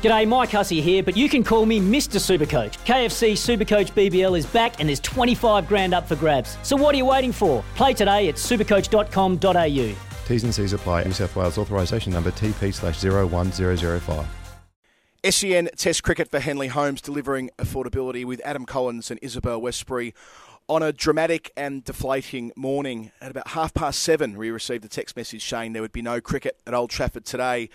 G'day, Mike Hussey here, but you can call me Mr. Supercoach. KFC Supercoach BBL is back and there's 25 grand up for grabs. So what are you waiting for? Play today at supercoach.com.au. T's and C's apply. New South Wales authorisation number TP slash 01005. SEN Test Cricket for Henley Homes delivering affordability with Adam Collins and Isabel Westbury. On a dramatic and deflating morning, at about half past seven, we received a text message saying there would be no cricket at Old Trafford today.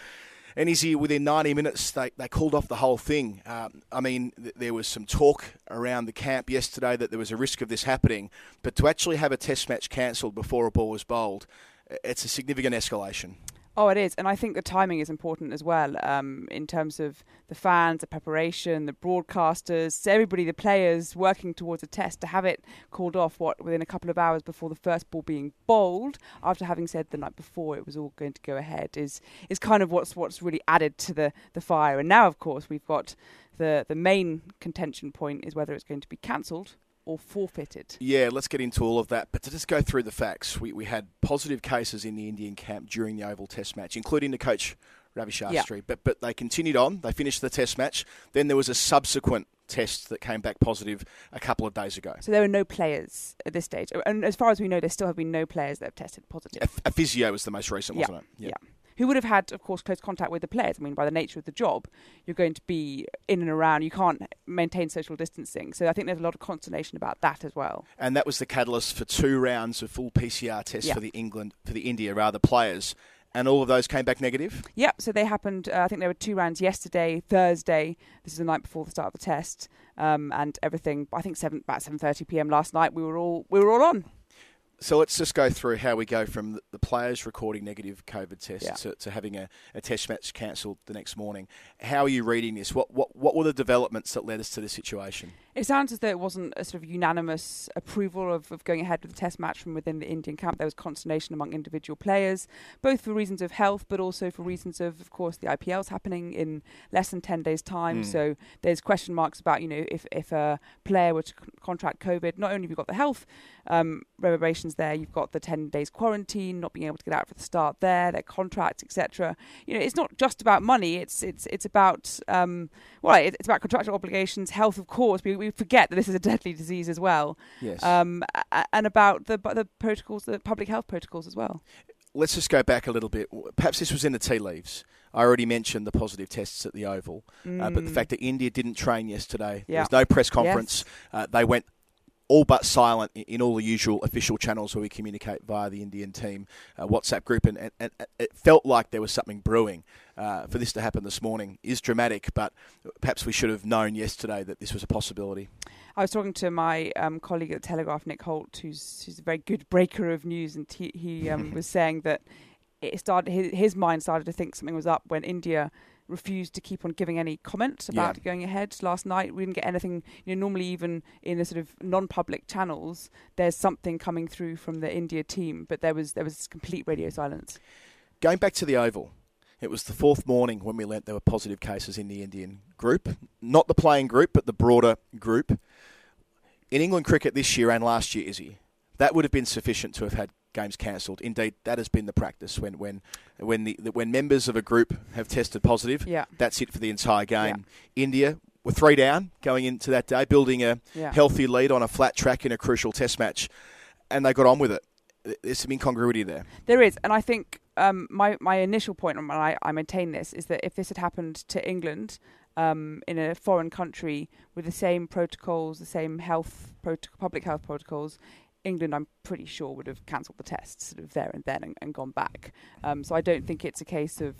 And is he within 90 minutes? They, they called off the whole thing. Um, I mean, th- there was some talk around the camp yesterday that there was a risk of this happening, but to actually have a test match cancelled before a ball was bowled, it's a significant escalation. Oh, it is, and I think the timing is important as well. Um, in terms of the fans, the preparation, the broadcasters, everybody, the players working towards a test to have it called off. What within a couple of hours before the first ball being bowled, after having said the night before it was all going to go ahead, is is kind of what's what's really added to the the fire. And now, of course, we've got the the main contention point is whether it's going to be cancelled or forfeited. Yeah, let's get into all of that. But to just go through the facts, we, we had positive cases in the Indian camp during the Oval Test match, including the coach Ravi Shastri. But but they continued on. They finished the Test match. Then there was a subsequent test that came back positive a couple of days ago. So there were no players at this stage, and as far as we know, there still have been no players that have tested positive. A, a physio was the most recent, wasn't yeah. it? yeah who would have had, of course, close contact with the players. I mean, by the nature of the job, you're going to be in and around. You can't maintain social distancing. So I think there's a lot of consternation about that as well. And that was the catalyst for two rounds of full PCR tests yeah. for the England, for the India rather players. And all of those came back negative. Yep. So they happened. Uh, I think there were two rounds yesterday, Thursday. This is the night before the start of the test, um, and everything. I think seven about seven thirty p.m. last night. We were all we were all on. So let's just go through how we go from the players recording negative COVID tests yeah. to, to, having a, a test match cancelled the next morning. How are you reading this? What, what what were the developments that led us to this situation? It sounds as though it wasn't a sort of unanimous approval of, of going ahead with the test match from within the Indian camp. There was consternation among individual players, both for reasons of health, but also for reasons of, of course, the IPL's happening in less than 10 days' time. Mm. So there's question marks about, you know, if, if a player were to contract COVID, not only have you got the health um, reverberations there, you've got the 10 days quarantine, not being able to get out for the start there, their contracts, etc. You know, it's not just about money. It's it's it's about um, well, it's about contractual obligations, health, of course. We, we forget that this is a deadly disease as well. Yes. Um, and about the the protocols, the public health protocols as well. Let's just go back a little bit. Perhaps this was in the tea leaves. I already mentioned the positive tests at the Oval, mm. uh, but the mm. fact that India didn't train yesterday, yeah. there was no press conference. Yes. Uh, they went all but silent in all the usual official channels where we communicate via the Indian team uh, WhatsApp group, and, and, and, it felt like there was something brewing. Uh, for this to happen this morning is dramatic, but perhaps we should have known yesterday that this was a possibility. I was talking to my um, colleague at the Telegraph, Nick Hoult, who's, who's a very good breaker of news, and he, he um, was saying that it started his, his mind started to think something was up when India refused to keep on giving any comments about yeah. going ahead last night. We didn't get anything. You know, normally even in the sort of non-public channels, there's something coming through from the India team, but there was there was complete radio silence. Going back to the Oval, it was the fourth morning when we learnt there were positive cases in the Indian group, not the playing group, but the broader group. In England cricket this year and last year, Izzy, that would have been sufficient to have had games cancelled. Indeed, that has been the practice when when when the when members of a group have tested positive. Yeah. that's it for the entire game. Yeah. India were three down going into that day, building a yeah. healthy lead on a flat track in a crucial Test match, and they got on with it. There's some incongruity there. There is, and I think um, my my initial point, and I, I maintain this, is that if this had happened to England. Um, in a foreign country with the same protocols, the same health public health protocols, England, I'm pretty sure, would have cancelled the test sort of there and then and, and gone back. Um, so I don't think it's a case of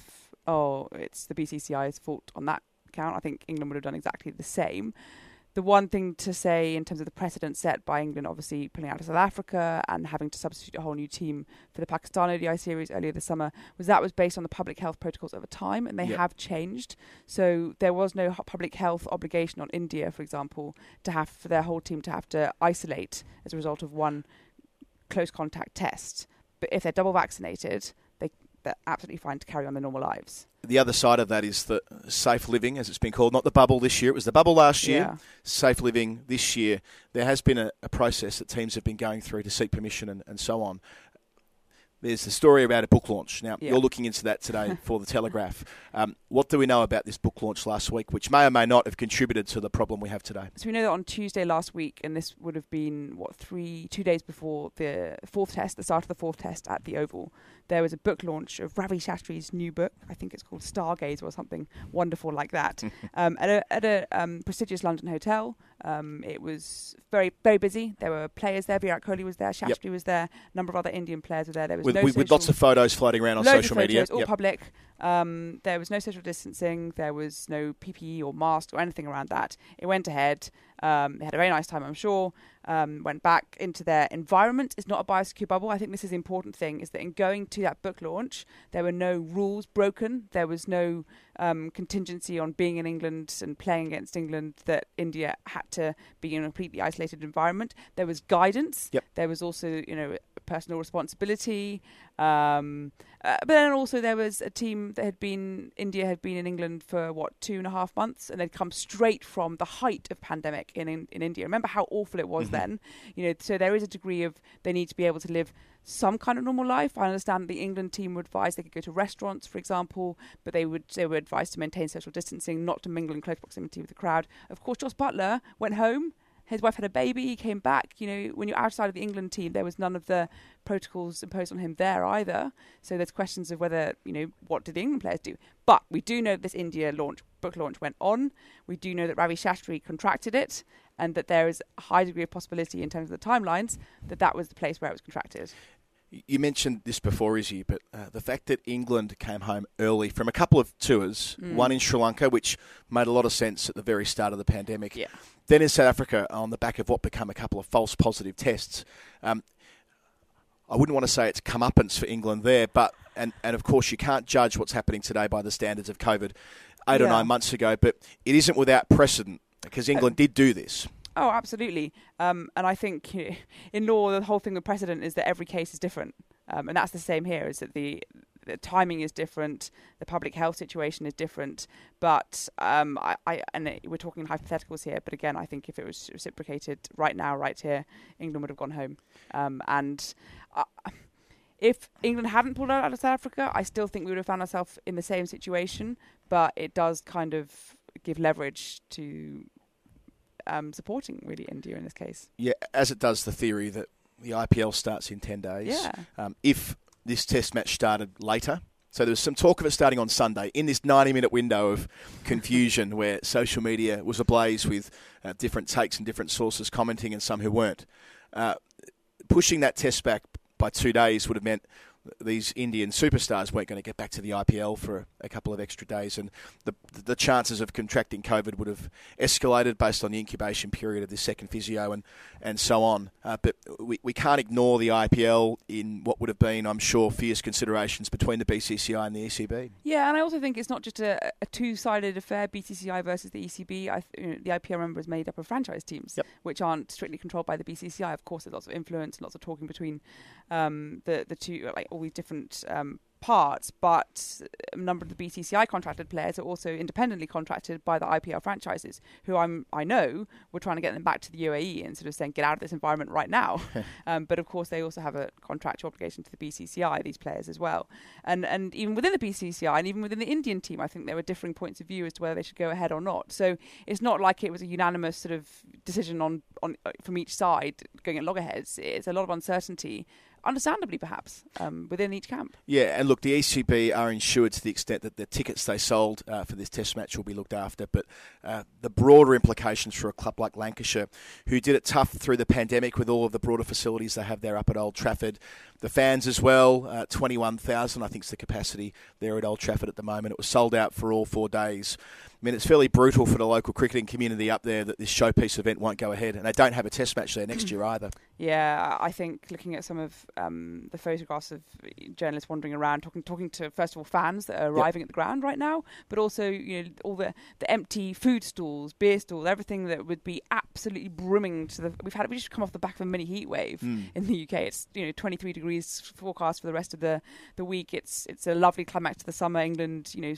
oh, it's the BCCI's fault on that count. I think England would have done exactly the same. The one thing to say in terms of the precedent set by England, obviously pulling out of South Africa and having to substitute a whole new team for the Pakistan ODI series earlier this summer, was that was based on the public health protocols over time, and they Yep. have changed. So there was no public health obligation on India, for example, to have for their whole team to have to isolate as a result of one close contact test. But if they're double vaccinated, they're absolutely fine to carry on their normal lives. The other side of that is the safe living, as it's been called, not the bubble this year. It was the bubble last year. Yeah. Safe living this year. There has been a, a process that teams have been going through to seek permission and, and so on. There's the story about a book launch. Now, Yeah. you're looking into that today for the Telegraph. Um, what do we know about this book launch last week, which may or may not have contributed to the problem we have today? So we know that on Tuesday last week, and this would have been what three, two days before the fourth test, the start of the fourth test at the Oval. There was a book launch of Ravi Shastri's new book. I think it's called Stargaze or something wonderful like that. um, at a at a um, prestigious London hotel. Um, it was very very busy. There were players there. Virat Kohli was there. Shastri was there. A number of other Indian players were there. There was With, no with, with lots of photos floating around on social of media. photos, all Yep. public. Um, there was no social distancing. There was no PPE or mask or anything around that. It went ahead. Um, they had a very nice time, I'm sure. Um, went back into their environment. It's not a biosecure bubble. I think this is the important thing: is that in going to that book launch, there were no rules broken. There was no um, contingency on being in England and playing against England that India had to be in a completely isolated environment. There was guidance. Yep. There was also, you know, personal responsibility. Um, uh, but then also there was a team that had been India had been in England for what two and a half months, and they'd come straight from the height of pandemic in in, in India. Remember how awful it was then, you know. So there is a degree of they need to be able to live some kind of normal life. I understand the England team would advise they could go to restaurants, for example, but they would they were advised to maintain social distancing, not to mingle in close proximity with the crowd. Of course, Jos Buttler went home. His wife had a baby. He came back. You know, when you're outside of the England team, there was none of the protocols imposed on him there either. So there's questions of whether you know what did the England players do. But we do know this India launch book launch went on. We do know that Ravi Shastri contracted it, and that there is a high degree of possibility in terms of the timelines that that was the place where it was contracted. You mentioned this before, Izzy, but uh, the fact that England came home early from a couple of tours, Mm. one in Sri Lanka, which made a lot of sense at the very start of the pandemic, Yeah. then in South Africa on the back of what became a couple of false positive tests. Um, I wouldn't want to say it's comeuppance for England there, but and, and of course you can't judge what's happening today by the standards of COVID eight or nine months ago, but it isn't without precedent because England did do this. Oh, absolutely. Um, and I think you know, in law, the whole thing with precedent is that every case is different, um, and that's the same here. Is that the the timing is different, the public health situation is different, but um, I, I and it, we're talking hypotheticals here. But again, I think if it was reciprocated right now, right here, England would have gone home. Um, and uh, if England hadn't pulled out of South Africa, I still think we would have found ourselves in the same situation. But it does kind of give leverage to um, supporting really India in this case. Yeah, as it does the theory that the IPL starts in 10 days. Yeah. Um, if this test match started later, so there was some talk of it starting on Sunday in this 90 minute window of confusion where social media was ablaze with uh, different takes and different sources commenting and some who weren't. Uh, pushing that test back by two days would have meant these Indian superstars weren't going to get back to the IPL for a couple of extra days, and the the chances of contracting COVID would have escalated based on the incubation period of the second physio and and so on. Uh, but we, we can't ignore the IPL in what would have been, I'm sure, fierce considerations between the BCCI and the ECB. Yeah, and I also think it's not just a, a two-sided affair, BCCI versus the ECB. I, you know, the IPL remember is made up of franchise teams, Yep. which aren't strictly controlled by the BCCI. Of course, there's lots of influence, lots of talking between um, the the two, like all these different um, parts. But a number of the BCCI contracted players are also independently contracted by the IPL franchises, who I'm I know we're trying to get them back to the UAE and sort of saying get out of this environment right now. um, but of course, they also have a contractual obligation to the BCCI. These players as well, and and even within the BCCI and even within the Indian team, I think there were differing points of view as to whether they should go ahead or not. So it's not like it was a unanimous sort of decision on on uh, from each side going at loggerheads. It's a lot of uncertainty. Understandably, perhaps um, within each camp. Yeah, and look, the ECB are insured to the extent that the tickets they sold uh, for this Test match will be looked after. But uh, the broader implications for a club like Lancashire, who did it tough through the pandemic with all of the broader facilities they have there up at Old Trafford, the fans as well. Uh, 21,000, I think, is the capacity there at Old Trafford at the moment. It was sold out for all four days. I mean, it's fairly brutal for the local cricketing community up there that this showpiece event won't go ahead, and they don't have a test match there next year either. Yeah, I think looking at some of um, the photographs of journalists wandering around, talking talking to first of all fans that are arriving yep. at the ground right now, but also you know all the, the empty food stalls, beer stalls, everything that would be absolutely brimming to the. We've had we just come off the back of a mini heat wave mm. in the UK. It's you know 23 degrees forecast for the rest of the the week. It's it's a lovely climax to the summer. England, you know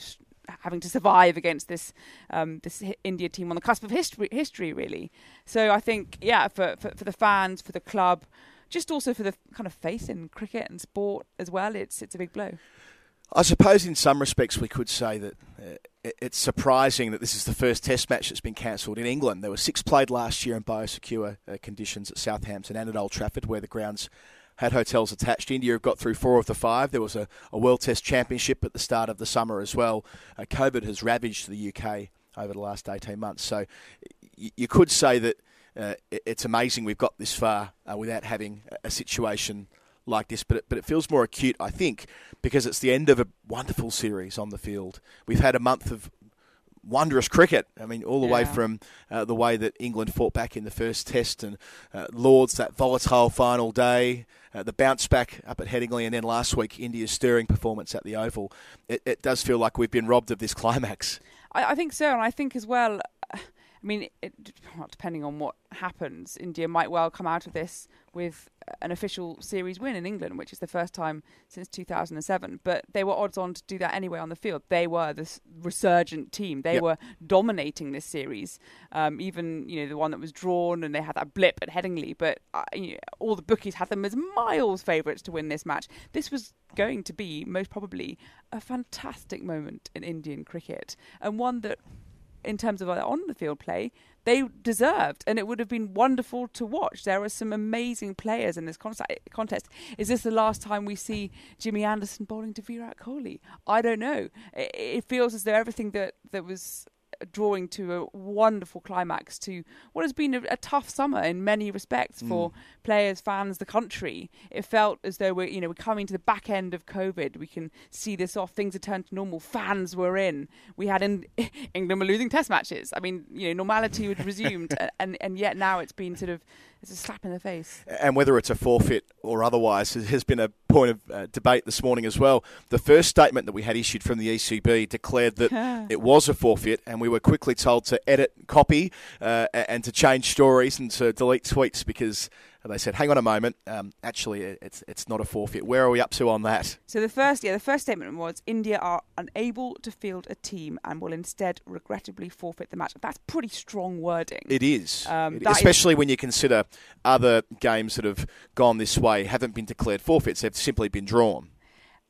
having to survive against this um, this India team on the cusp of history, history really. So I think, yeah, for, for, for the fans, for the club, just also for the kind of faith in cricket and sport as well, it's it's a big blow. I suppose in some respects we could say that uh, it's surprising that this is the first Test match that's been cancelled in England. There were six played last year in biosecure uh, conditions at Southampton and at Old Trafford, where the grounds had hotels attached. India have got through four of the five. There was a, a World Test Championship at the start of the summer as well. Uh, COVID has ravaged the UK over the last 18 months. So y- you could say that uh, it's amazing we've got this far uh, without having a situation like this, but it, but it feels more acute, I think, because it's the end of a wonderful series on the field. We've had a month of wondrous cricket. I mean, all the yeah. way from uh, the way that England fought back in the first test and uh, Lords that volatile final day, uh, the bounce back up at Headingley, and then last week India's stirring performance at the Oval. It, it does feel like we've been robbed of this climax. I, I think so, and I think as well. I mean, it, depending on what happens, India might well come out of this with an official series win in England, which is the first time since 2007. But they were odds on to do that anyway on the field. They were this resurgent team. They yep. were dominating this series, um, even you know the one that was drawn, and they had that blip at Headingley. But uh, you know, all the bookies had them as miles favourites to win this match. This was going to be most probably a fantastic moment in Indian cricket, and one that in terms of on the field play, they deserved, and it would have been wonderful to watch. There are some amazing players in this contest. Is this the last time we see Jimmy Anderson bowling to Virat Kohli? I don't know. It, feels as though everything that that was drawing to a wonderful climax to what has been a, a tough summer in many respects for mm. players, fans, the country. It felt as though we're you know we're coming to the back end of COVID. We can see this off. Things have turned to normal. Fans were in. We had in England were losing Test matches. I mean, you know, normality had resumed, and and yet now it's been sort of it's a slap in the face. And whether it's a forfeit or otherwise has been a point of uh, debate this morning as well. The first statement that we had issued from the ECB declared that it was a forfeit, and we were quickly told to edit copy uh, and to change stories and to delete tweets because they said, "Hang on a moment, um, actually, it's it's not a forfeit." Where are we up to on that? So the first, yeah, the first statement was India are unable to field a team and will instead regrettably forfeit the match. That's pretty strong wording. It is, um, it, especially is... when you consider other games that have gone this way haven't been declared forfeits; they've simply been drawn.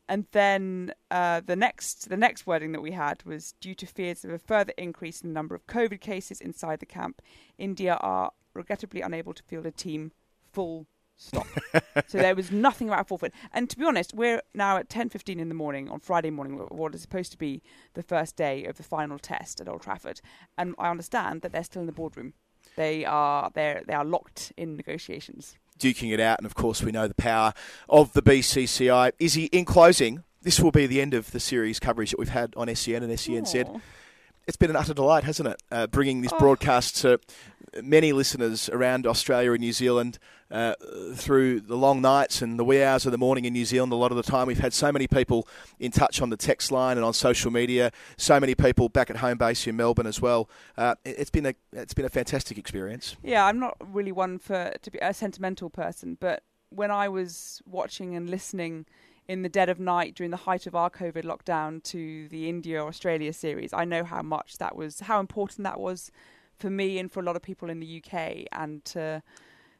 And then uh, the next the next wording that we had was due to fears of a further increase in the number of COVID cases inside the camp, India are regrettably unable to field a team full stop. so there was nothing about forfeit. And to be honest, we're now at 10:15 in the morning on Friday morning, what is supposed to be the first day of the final test at Old Trafford, and I understand that they're still in the boardroom. They are they they are locked in negotiations. Duking it out, and of course we know the power of the BCCI. Izzy, in closing, this will be the end of the series coverage that we've had on SEN and SENZ. Aww it's been an utter delight, hasn't it? Uh, bringing this oh. broadcast to many listeners around Australia and New Zealand uh, through the long nights and the wee hours of the morning in New Zealand. A lot of the time, we've had so many people in touch on the text line and on social media. So many people back at home base in Melbourne as well. Uh, it's been a it's been a fantastic experience. Yeah, I'm not really one for to be a sentimental person, but when I was watching and listening in the dead of night during the height of our COVID lockdown to the India Australia series. I know how much that was, how important that was for me and for a lot of people in the UK, and to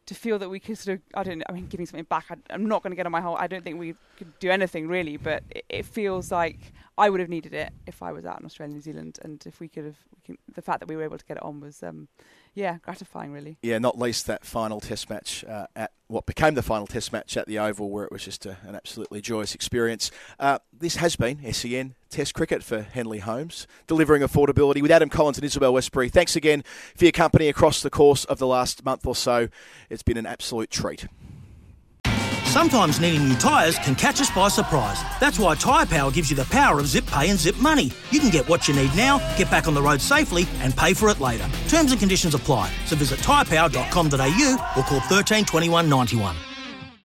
to feel that we could sort of, I don't know, I mean, giving something back. I, am not going to get on my whole. I don't think we could do anything really, but it, it, feels like I would have needed it if I was out in Australia, New Zealand, and if we could have, we can, the fact that we were able to get it on was. Um, yeah, gratifying, really. Yeah, not least that final Test match uh, at what became the final Test match at the Oval, where it was just a, an absolutely joyous experience. Uh, this has been SEN Test Cricket for Henley Homes, delivering affordability with Adam Collins and Isabel Westbury. Thanks again for your company across the course of the last month or so. It's been an absolute treat. Sometimes needing new tyres can catch us by surprise. That's why Tyre Power gives you the power of zip pay and zip money. You can get what you need now, get back on the road safely, and pay for it later. Terms and conditions apply. So visit tyrepower.com.au or call 13 21 91.